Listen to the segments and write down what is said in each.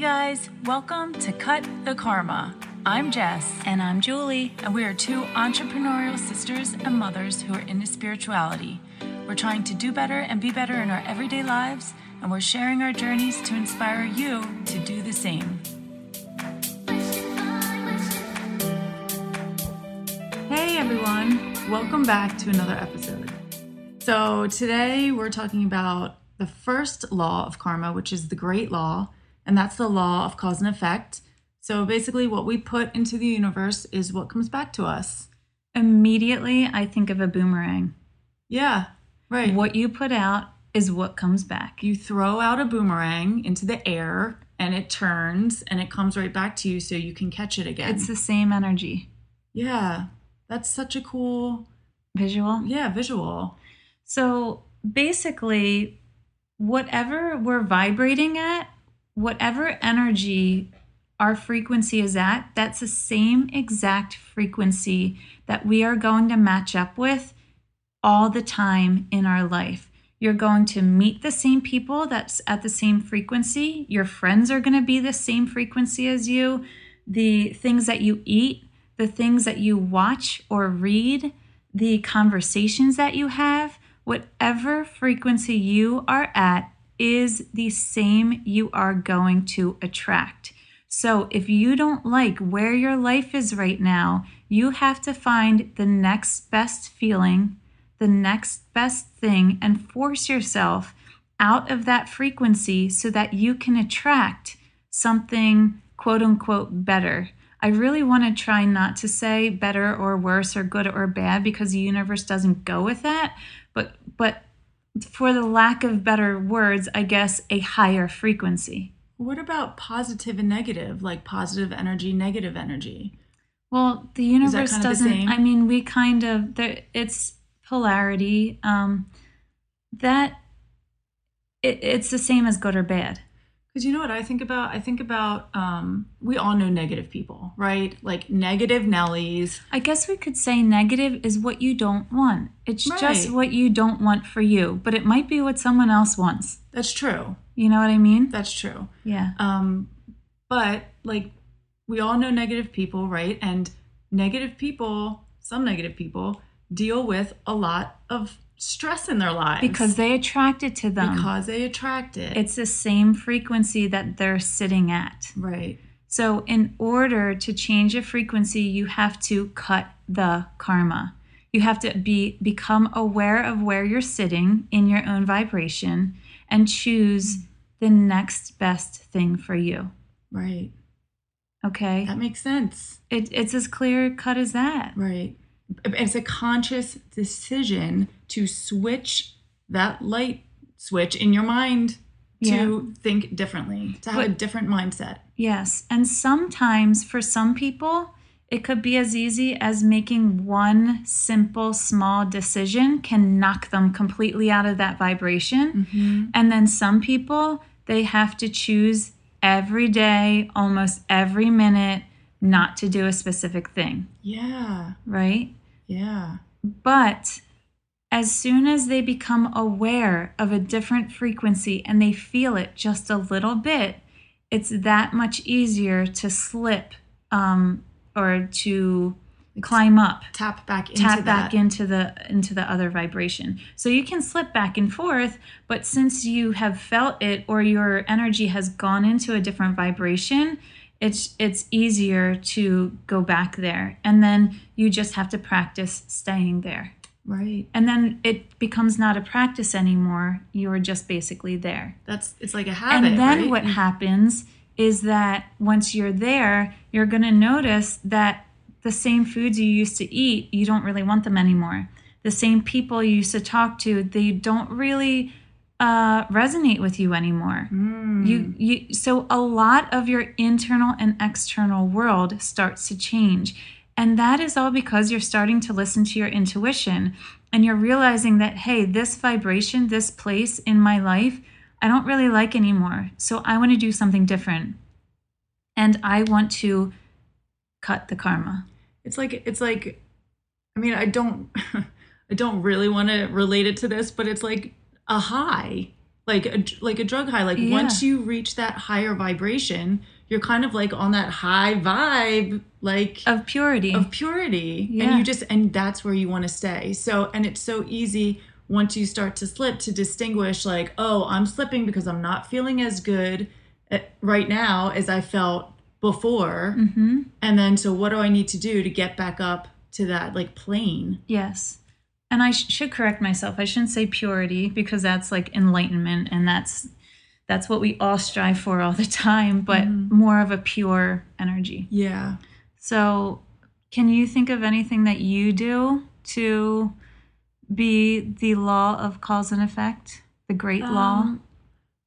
guys, welcome to Cut the Karma. I'm Jess, And I'm Julie. and we are two entrepreneurial sisters and mothers who are into spirituality. We're trying to do better and be better in our everyday lives, and we're sharing our journeys to inspire you to do the same. Hey everyone, welcome back to another episode. So, today we're talking about the first law of karma, which is the great law, and that's the law of cause and effect. So, basically, what we put into the universe is what comes back to us. Immediately, I think of a boomerang. Yeah, right. What you put out is what comes back. you throw out a boomerang into the air and it turns and it comes right back to you so you can catch it again. It's the same energy. yeah, that's such a cool, Visual. yeah, visual. So basically, whatever we're vibrating at, whatever energy our frequency is at, that's the same exact frequency that we are going to match up with all the time in our life. You're going to meet the same people that's at the same frequency. Your friends are going to be the same frequency as you. The things that you eat, the things that you watch or read, the conversations that you have, whatever frequency you are at is the same you are going to attract. So if you don't like where your life is right now, you have to find the next best feeling, the next best thing, and force yourself out of that frequency so that you can attract something quote unquote better. I really want to try not to say better or worse or good or bad because the universe doesn't go with that, but but for the lack of better words, I guess a higher frequency. What about positive and negative, like positive energy, negative energy? Well, the universe kind of the doesn't. I mean, we kind of there. It's polarity. Um, that it, it's the same as good or bad. Because you know what I think about? I think about um, we all know negative people, right? Like negative Nellies. I guess we could say negative is what you don't want. It's just what you don't want for you, but it might be what someone else wants. That's true. You know what I mean? That's true. Yeah. Um, but like we all know negative people, right? And negative people, some negative people, deal with a lot of stress in their lives Because they attract it to them. because they attract it. it's the same frequency that they're sitting at. right. So, in order to change a frequency, you have to cut the karma. You have to be become aware of where you're sitting in your own vibration and choose the next best thing for you. Right. Okay? That makes sense. It, it's as clear cut as that. Right. It's a conscious decision to switch that light switch in your mind to think differently, to have a different mindset. Yes. And sometimes for some people, it could be as easy as making one simple, small decision can knock them completely out of that vibration. Mm-hmm. And then some people, they have to choose every day, almost every minute, not to do a specific thing, Yeah. right? Yeah. But as soon as they become aware of a different frequency and they feel it just a little bit, it's that much easier to slip um, or to climb up Tap back into tap that. back into the into the other vibration so you can slip back and forth but since you have felt it or your energy has gone into a different vibration it's it's easier to go back there and then you just have to practice staying there Right. and then it becomes not a practice anymore you're just basically there That's it's like a habit. and then right? what happens is that once you're there, you're going to notice that the same foods you used to eat, you don't really want them anymore. The same people you used to talk to, they don't really uh, resonate with you anymore. Mm. You, you, so a lot of your internal and external world starts to change. And that is all because you're starting to listen to your intuition and you're realizing that, hey, this vibration, this place in my life, I don't really like anymore. So I want to do something different. And I want to cut the karma. It's like it's like I mean, I don't I don't really want to relate it to this, but it's like a high. like a, like a drug high. Like Yeah. once you reach that higher vibration, you're kind of like on that high vibe, like Of purity. of purity and you just and that's where you want to stay so and it's so easy once you start to slip to distinguish like oh i'm slipping because i'm not feeling as good right now as i felt before hmm and then so what do i need to do to get back up to that like plane Yes. And I sh- should correct myself. I shouldn't say purity because that's like enlightenment and that's that's what we all strive for all the time, but Mhm. more of a pure energy. yeah So, can you think of anything that you do to be the law of cause and effect, the great law? Um,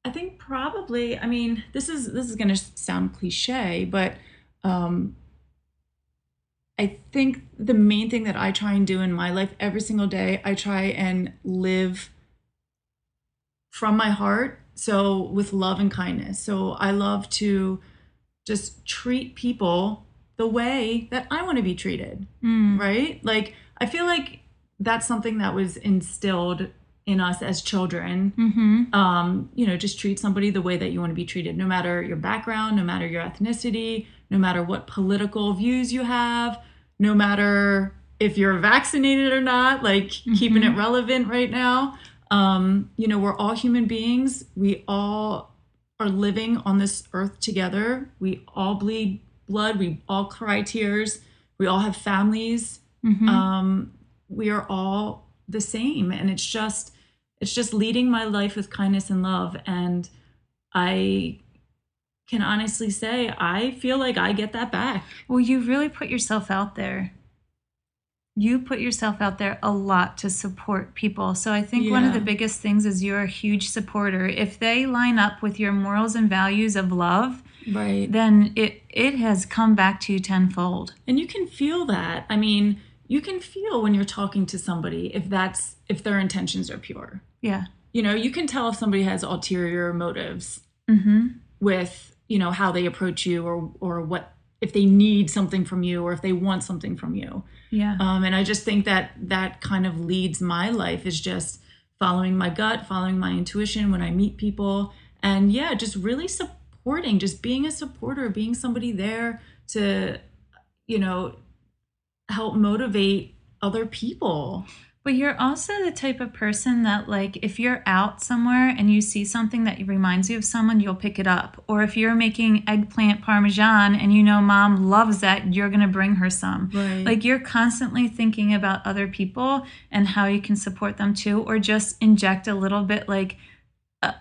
I think probably. I mean, this is this is going to sound cliche, but um, I think the main thing that I try and do in my life every single day, I try and live from my heart. So with love and kindness. So I love to just treat people the way that I want to be treated Mm. right? Like I feel like that's something that was instilled in us as children. Mm-hmm. Um, you know, just treat somebody the way that you want to be treated, no matter your background, no matter your ethnicity, no matter what political views you have, no matter if you're vaccinated or not, like keeping it relevant right now. Um, you know, we're all human beings. We all are living on this earth together. We all bleed blood. We all cry tears. We all have families. Mm-hmm. Um, we are all the same, and it's just it's just leading my life with kindness and love. And I can honestly say I feel like I get that back. Well, you really put yourself out there. You put yourself out there a lot to support people. So I think one of the biggest things is you're a huge supporter. If they line up with your morals and values of love, Right. then it it has come back to you tenfold. And you can feel that. I mean, you can feel when you're talking to somebody if that's if their intentions are pure. Yeah. You know, you can tell if somebody has ulterior motives Mm-hmm. with, you know, how they approach you or or what if they need something from you or if they want something from you. Yeah. Um, and I just think that that kind of leads my life is just following my gut, following my intuition when I meet people, and yeah, just really supporting, just being a supporter, being somebody there to, you know, help motivate other people. But you're also the type of person that, like, if you're out somewhere and you see something that reminds you of someone, you'll pick it up. Or if you're making eggplant parmesan and you know mom loves that, you're going to bring her some. Right. Like, you're constantly thinking about other people and how you can support them too, or just inject a little bit, like,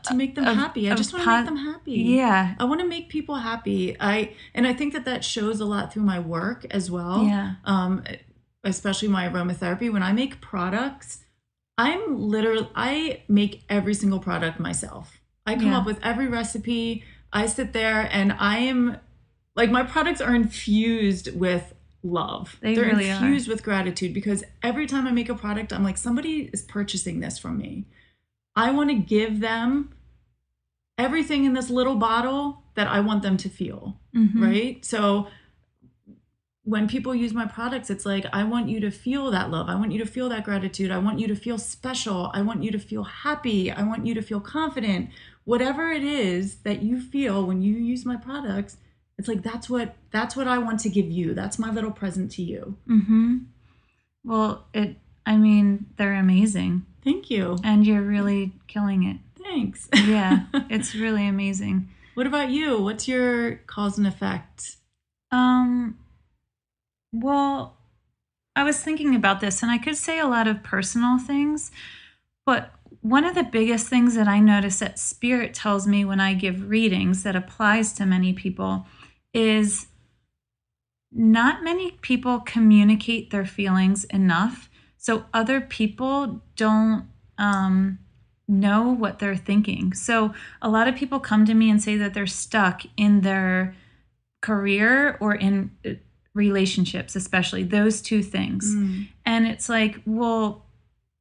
to make them of- happy. I just want to pos- make them happy. yeah. I want to make people happy. I and I think that that shows a lot through my work as well. Yeah. Um, especially my aromatherapy. When I make products, I'm literally I make every single product myself. I come Yeah. up with every recipe. I sit there and I am like my products are infused with love. They They're really are. infused with gratitude because every time I make a product, I'm like somebody is purchasing this from me. I want to give them everything in this little bottle that I want them to feel, Mhm. right? So when people use my products, it's like, I want you to feel that love. I want you to feel that gratitude. I want you to feel special. I want you to feel happy. I want you to feel confident. Whatever it is that you feel when you use my products, it's like that's what that's what I want to give you. That's my little present to you. Mm-hmm. Well, it, I mean, they're amazing. Thank you. And you're really killing it. Thanks. Yeah. it's really amazing. what about you? What's your cause and effect? Um, well, I was thinking about this, and I could say a lot of personal things, but one of the biggest things that I notice that Spirit tells me when I give readings that applies to many people is not many people communicate their feelings enough. So other people don't um, know what they're thinking. So a lot of people come to me and say that they're stuck in their career or in uh, relationships, especially those two things. And it's like, well,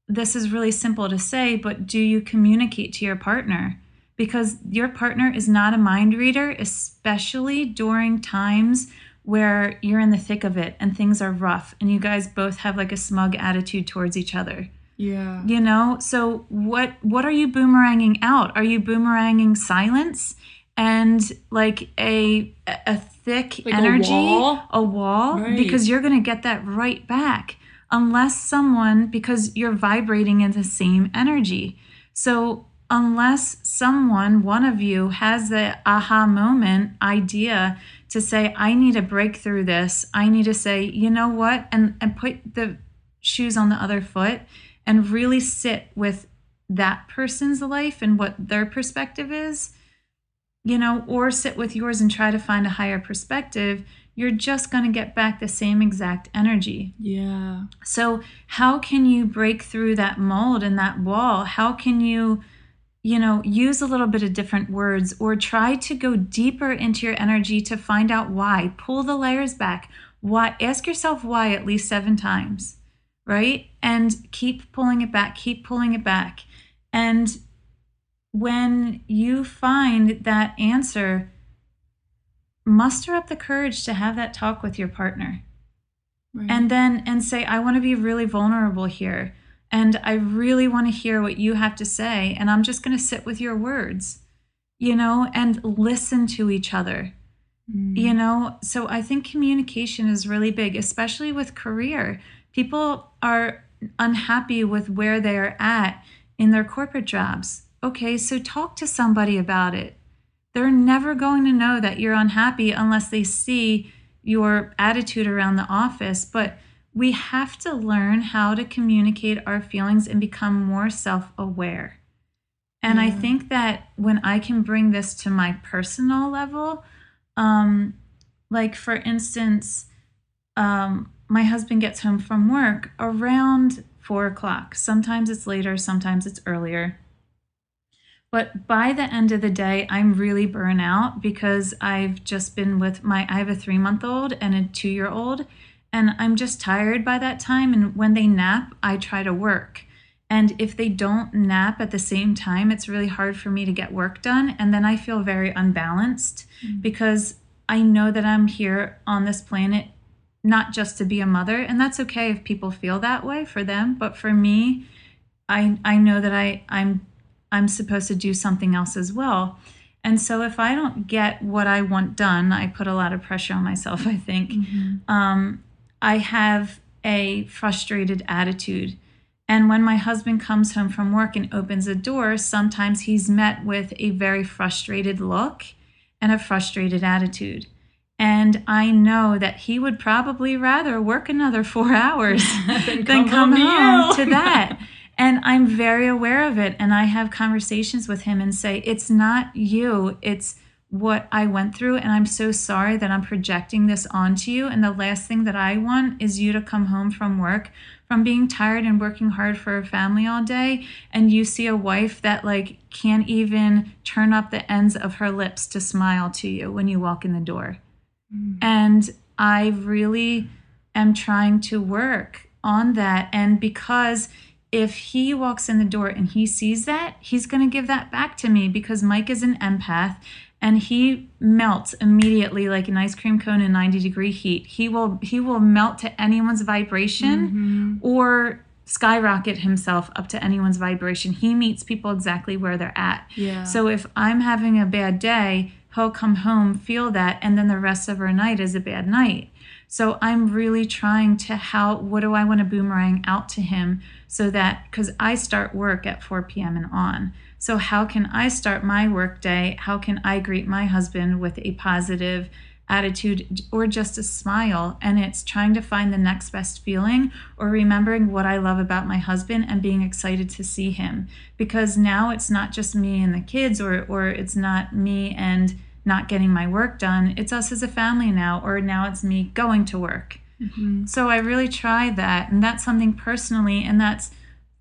this is really simple to say, but do you communicate to your partner? Because your partner is not a mind reader, especially during times where you're in the thick of it and things are rough and you guys both have like a smug attitude towards each other. Yeah. You know, so what what are you boomeranging out? Are you boomeranging silence and like a a thick Like a energy, wall? a wall Right. because you're going to get that right back unless someone because you're vibrating in the same energy. So unless someone one of you has the aha moment idea to say I need to break through this, I need to say, you know what? and and put the shoes on the other foot and really sit with that person's life and what their perspective is you know, or sit with yours and try to find a higher perspective, you're just going to get back the same exact energy. Yeah. So, how can you break through that mold and that wall? How can you, you know, use a little bit of different words or try to go deeper into your energy to find out why? Pull the layers back. Why? Ask yourself why at least seven times, right? And keep pulling it back, keep pulling it back. And when you find that answer, muster up the courage to have that talk with your partner Right. and then and say i want to be really vulnerable here and i really want to hear what you have to say and i'm just going to sit with your words you know and listen to each other. Mm. you know so i think communication is really big especially with career. People are unhappy with where they're at in their corporate jobs. Okay so talk to somebody about it. They're never going to know that you're unhappy unless they see your attitude around the office but we have to learn how to communicate our feelings and become more self-aware. And i think that when i can bring this to my personal level um like for instance um my husband gets home from work around four o'clock. Sometimes it's later sometimes it's earlier. But by the end of the day i'm really burnt out because i've just been with my i have a three month old and a two year old and i'm just tired by that time and when they nap i try to work. And if they don't nap at the same time it's really hard for me to get work done and then i feel very unbalanced because i know that i'm here on this planet not just to be a mother and that's okay if people feel that way for them but for me i i know that i i'm i'm supposed to do something else as well. And so if i don't get what i want done i put a lot of pressure on myself i think. Mhm. um, I have a frustrated attitude. And when my husband comes home from work and opens a door, sometimes he's met with a very frustrated look and a frustrated attitude. And I know that he would probably rather work another four hours than come home you. to that. And I'm very aware of it. And I have conversations with him and say, it's not you, it's what I went through. And I'm so sorry that I'm projecting this onto you. And the last thing that I want is you to come home from work from being tired and working hard for a family all day and you see a wife that like can't even turn up the ends of her lips to smile to you when you walk in the door mm. and I really am trying to work on that. And because if he walks in the door and he sees that, he's going to give that back to me because Mike is an empath and he melts immediately like an ice cream cone in 90 degree heat. He will he will melt to anyone's vibration mm-hmm. or skyrocket himself up to anyone's vibration. He meets people exactly where they're at. Yeah. So if I'm having a bad day, he'll come home, feel that, and then the rest of our night is a bad night. So I'm really trying to how what do I want to boomerang out to him so that because I start work at 4 p.m. and on. So how can I start my workday? How can I greet my husband with a positive attitude or just a smile? And it's trying to find the next best feeling or remembering what I love about my husband and being excited to see him. Because now it's not just me and the kids or or it's not me and not getting my work done. It's us as a family now, or now it's me going to work. Mhm. So I really try that. And that's something personally, and that's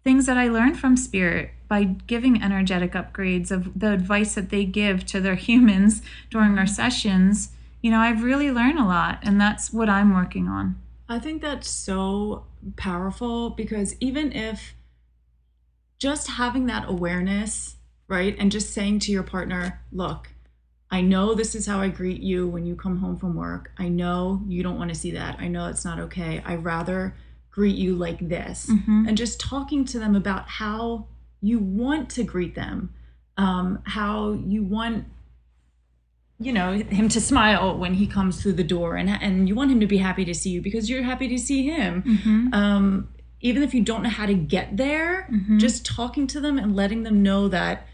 things that I learned from Spirit by giving energetic upgrades of the advice that they give to their humans during our sessions. You know, I've really learned a lot, and that's what I'm working on. I think that's so powerful because even if just having that awareness, right, and just saying to your partner, look, I know this is how I greet you when you come home from work. I know you don't want to see that. I know it's not okay. I rather greet you like this Mhm. and just talking to them about how you want to greet them um, how you want you know him to smile when he comes through the door and and you want him to be happy to see you because you're happy to see him Mhm. um, even if you don't know how to get there Mhm. just talking to them and letting them know that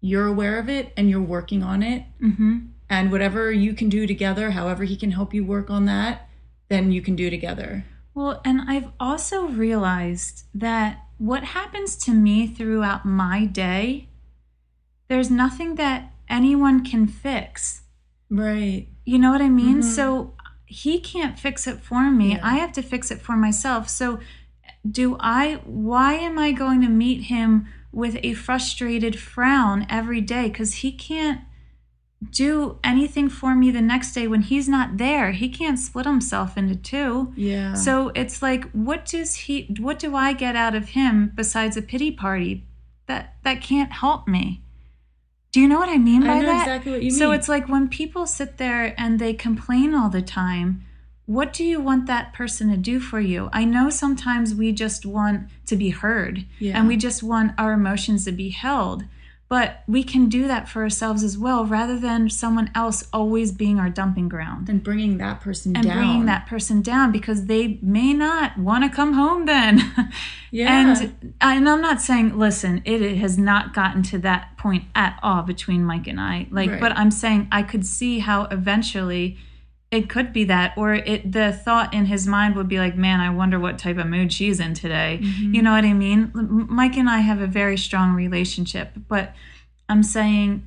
you're aware of it and you're working on it Mhm. and whatever you can do together however he can help you work on that then you can do together Well, and I've also realized that what happens to me throughout my day, there's nothing that anyone can fix. right You know what I mean? Mhm. So he can't fix it for me. Yeah. I have to fix it for myself. So do I why am I going to meet him with a frustrated frown every day cuz he can't do anything for me the next day when he's not there. He can't split himself into two. yeah So it's like, what does he? What do I get out of him besides a pity party? That that can't help me. Do you know what I mean by i know that? exactly what you mean So it's like when people sit there and they complain all the time. What do you want that person to do for you? I know sometimes we just want to be heard Yeah. and we just want our emotions to be held. But we can do that for ourselves as well rather than someone else always being our dumping ground and bringing that person and down bringing that person down because they may not want to come home then. yeah and and I'm not saying listen, it, it has not gotten to that point at all between Mike and I. Like Right. but I'm saying I could see how eventually it could be that or it the thought in his mind would be like, "Man, I wonder what type of mood she's in today." Mm-hmm. You know what I mean? Mike and I have a very strong relationship, but I'm saying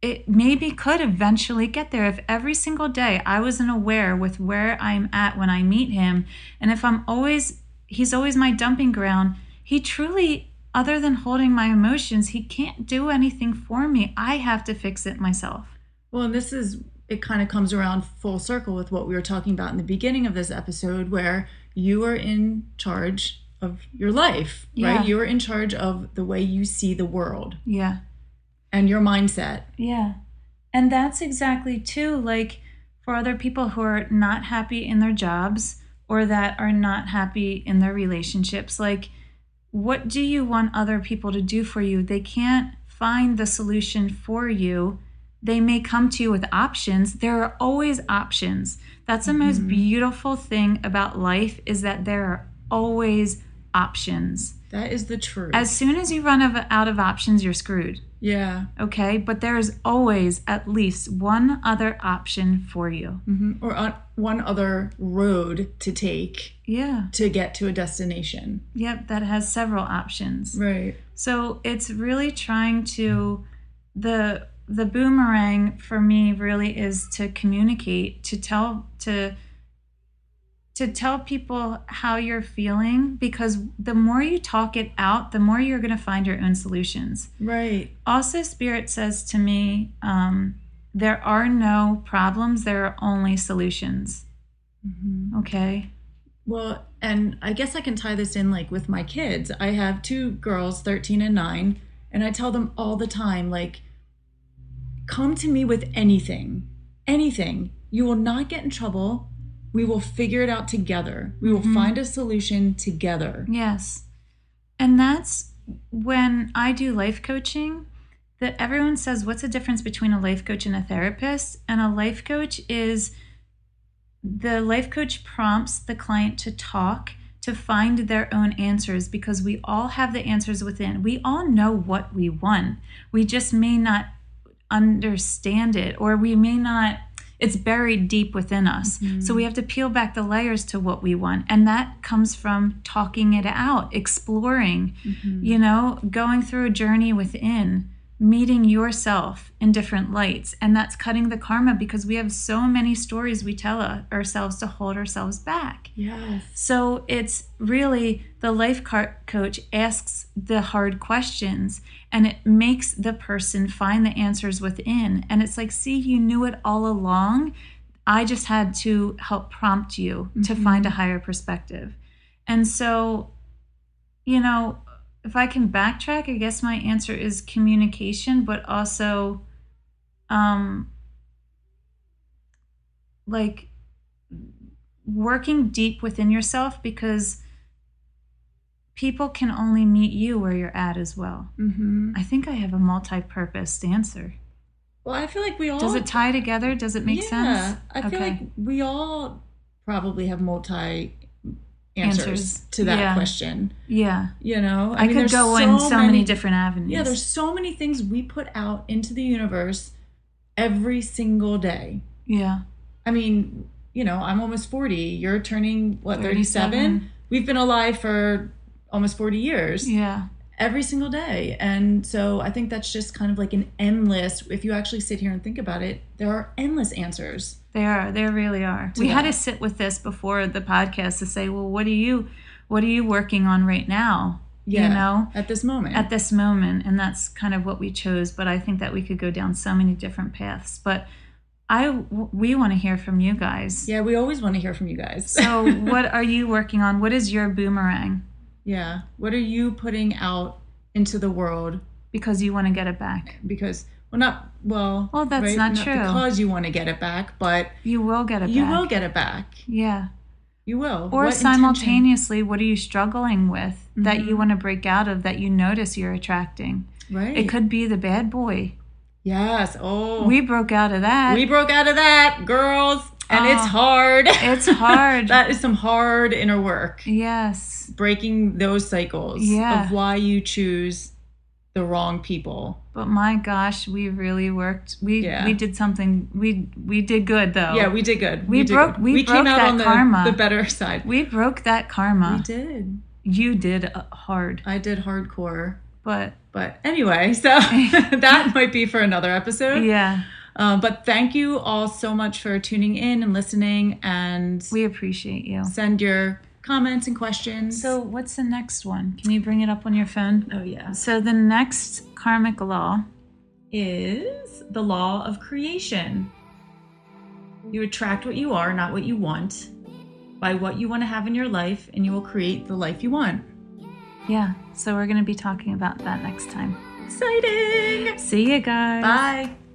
it maybe could eventually get there if every single day I wasn't aware with where I'm at when I meet him. And if I'm always, he's always my dumping ground, he truly, other than holding my emotions, he can't do anything for me. I have to fix it myself. Well, and this is it kind of comes around full circle with what we were talking about in the beginning of this episode where you are in charge of your life, Yeah. right? You're in charge of the way you see the world Yeah. and your mindset. Yeah. And that's exactly too like for other people who are not happy in their jobs or that are not happy in their relationships like what do you want other people to do for you? They can't find the solution for you. They may come to you with options. There are always options. That's the most beautiful thing about life is that there are always options. That is the truth. As soon as you run out of options, you're screwed yeah. okay? But there is always at least one other option for you. hmm Or on one other road to take Yeah. to get to a destination. Yep, that has several options. Right. So it's really trying to the the boomerang for me really is to communicate, to tell to to tell people how you're feeling because the more you talk it out, the more you're going to find your own solutions. Right. also spirit says to me um, there are no problems there are only solutions hmm okay Well, and I guess I can tie this in like with my kids. I have two girls, 13 and 9, and I tell them all the time like come to me with anything. Anything. You will not get in trouble. We will figure it out together. We will Mhm. find a solution together. yes and that's when i do life coaching that everyone says what's the difference between a life coach and a therapist and a life coach is the life coach prompts the client to talk to find their own answers because we all have the answers within we all know what we want we just may not understand it or we may not it's buried deep within us. Mm-hmm. So we have to peel back the layers to what we want and that comes from talking it out exploring mm-hmm. you know going through a journey within meeting yourself in different lights and that's cutting the karma because we have so many stories we tell ourselves to hold ourselves back Yes. so it's really the life coach asks the hard questions and it makes the person find the answers within. And it's like, see, you knew it all along. I just had to help prompt you to Mhm. find a higher perspective. And so, you know, if I can backtrack, I guess my answer is communication, but also um like working deep within yourself because people can only meet you where you're at as well. Mm-hmm. I think I have a multi-purpose answer. Well, I feel like we all Does it tie together? Does it make yeah, sense? I feel Okay. like we all probably have multi answers, Answers. to that Yeah. question. Yeah. You know, I, mean, could there's go in so many, different avenues. Yeah, there's so many things we put out into the universe every single day. Yeah. I mean, you know, I'm almost 40. You're turning, what, 37? 37. We've been alive for almost 40 years Yeah. Every single day. And so I think that's just kind of like an endless, if you actually sit here and think about it, there are endless answers. They are. They really are. We had to sit with this before the podcast to say, well, what are you, what are you working on right now? Yeah. You know, At this moment. at this moment, and that's kind of what we chose. But I think that we could go down so many different paths. But I, we want to hear from you guys. yeah, we always want to hear from you guys. So, what are you working on? What is your boomerang? Yeah. What are you putting out into the world? Because you want to get it back. Because, well, not, well, Well, that's right? not true. because you want to get it back, but You will get it back. you back. will get it back. Yeah. You will. Or What simultaneously, what are you struggling with that you Mhm. want to break out of that you notice you're attracting? Right. It could be the bad boy. Yes. Oh. We broke out of that. we broke out of that, girls, and it's Oh. hard. it's hard. that is some hard inner work. yes. Breaking those cycles Yeah. of why you choose the wrong people. But my gosh, we really worked. We Yeah. we did something. We we did good though. Yeah, we did good. We did broke- good. we broke came out that on the, karma. the better side. we broke that karma. We did. You did uh, hard, I did hardcore. but But anyway, so that might be for another episode. yeah, Um, but thank you all so much for tuning in and listening and we appreciate you. send your comments and questions. So what's the next one? Can you bring it up on your phone? oh, yeah. So the next karmic law. Is the law of creation. You attract what you are, not what you want, by what you want to have in your life, and you will create the life you want. Yeah. So we're gonna be talking about that next time. Exciting! See you guys. Bye.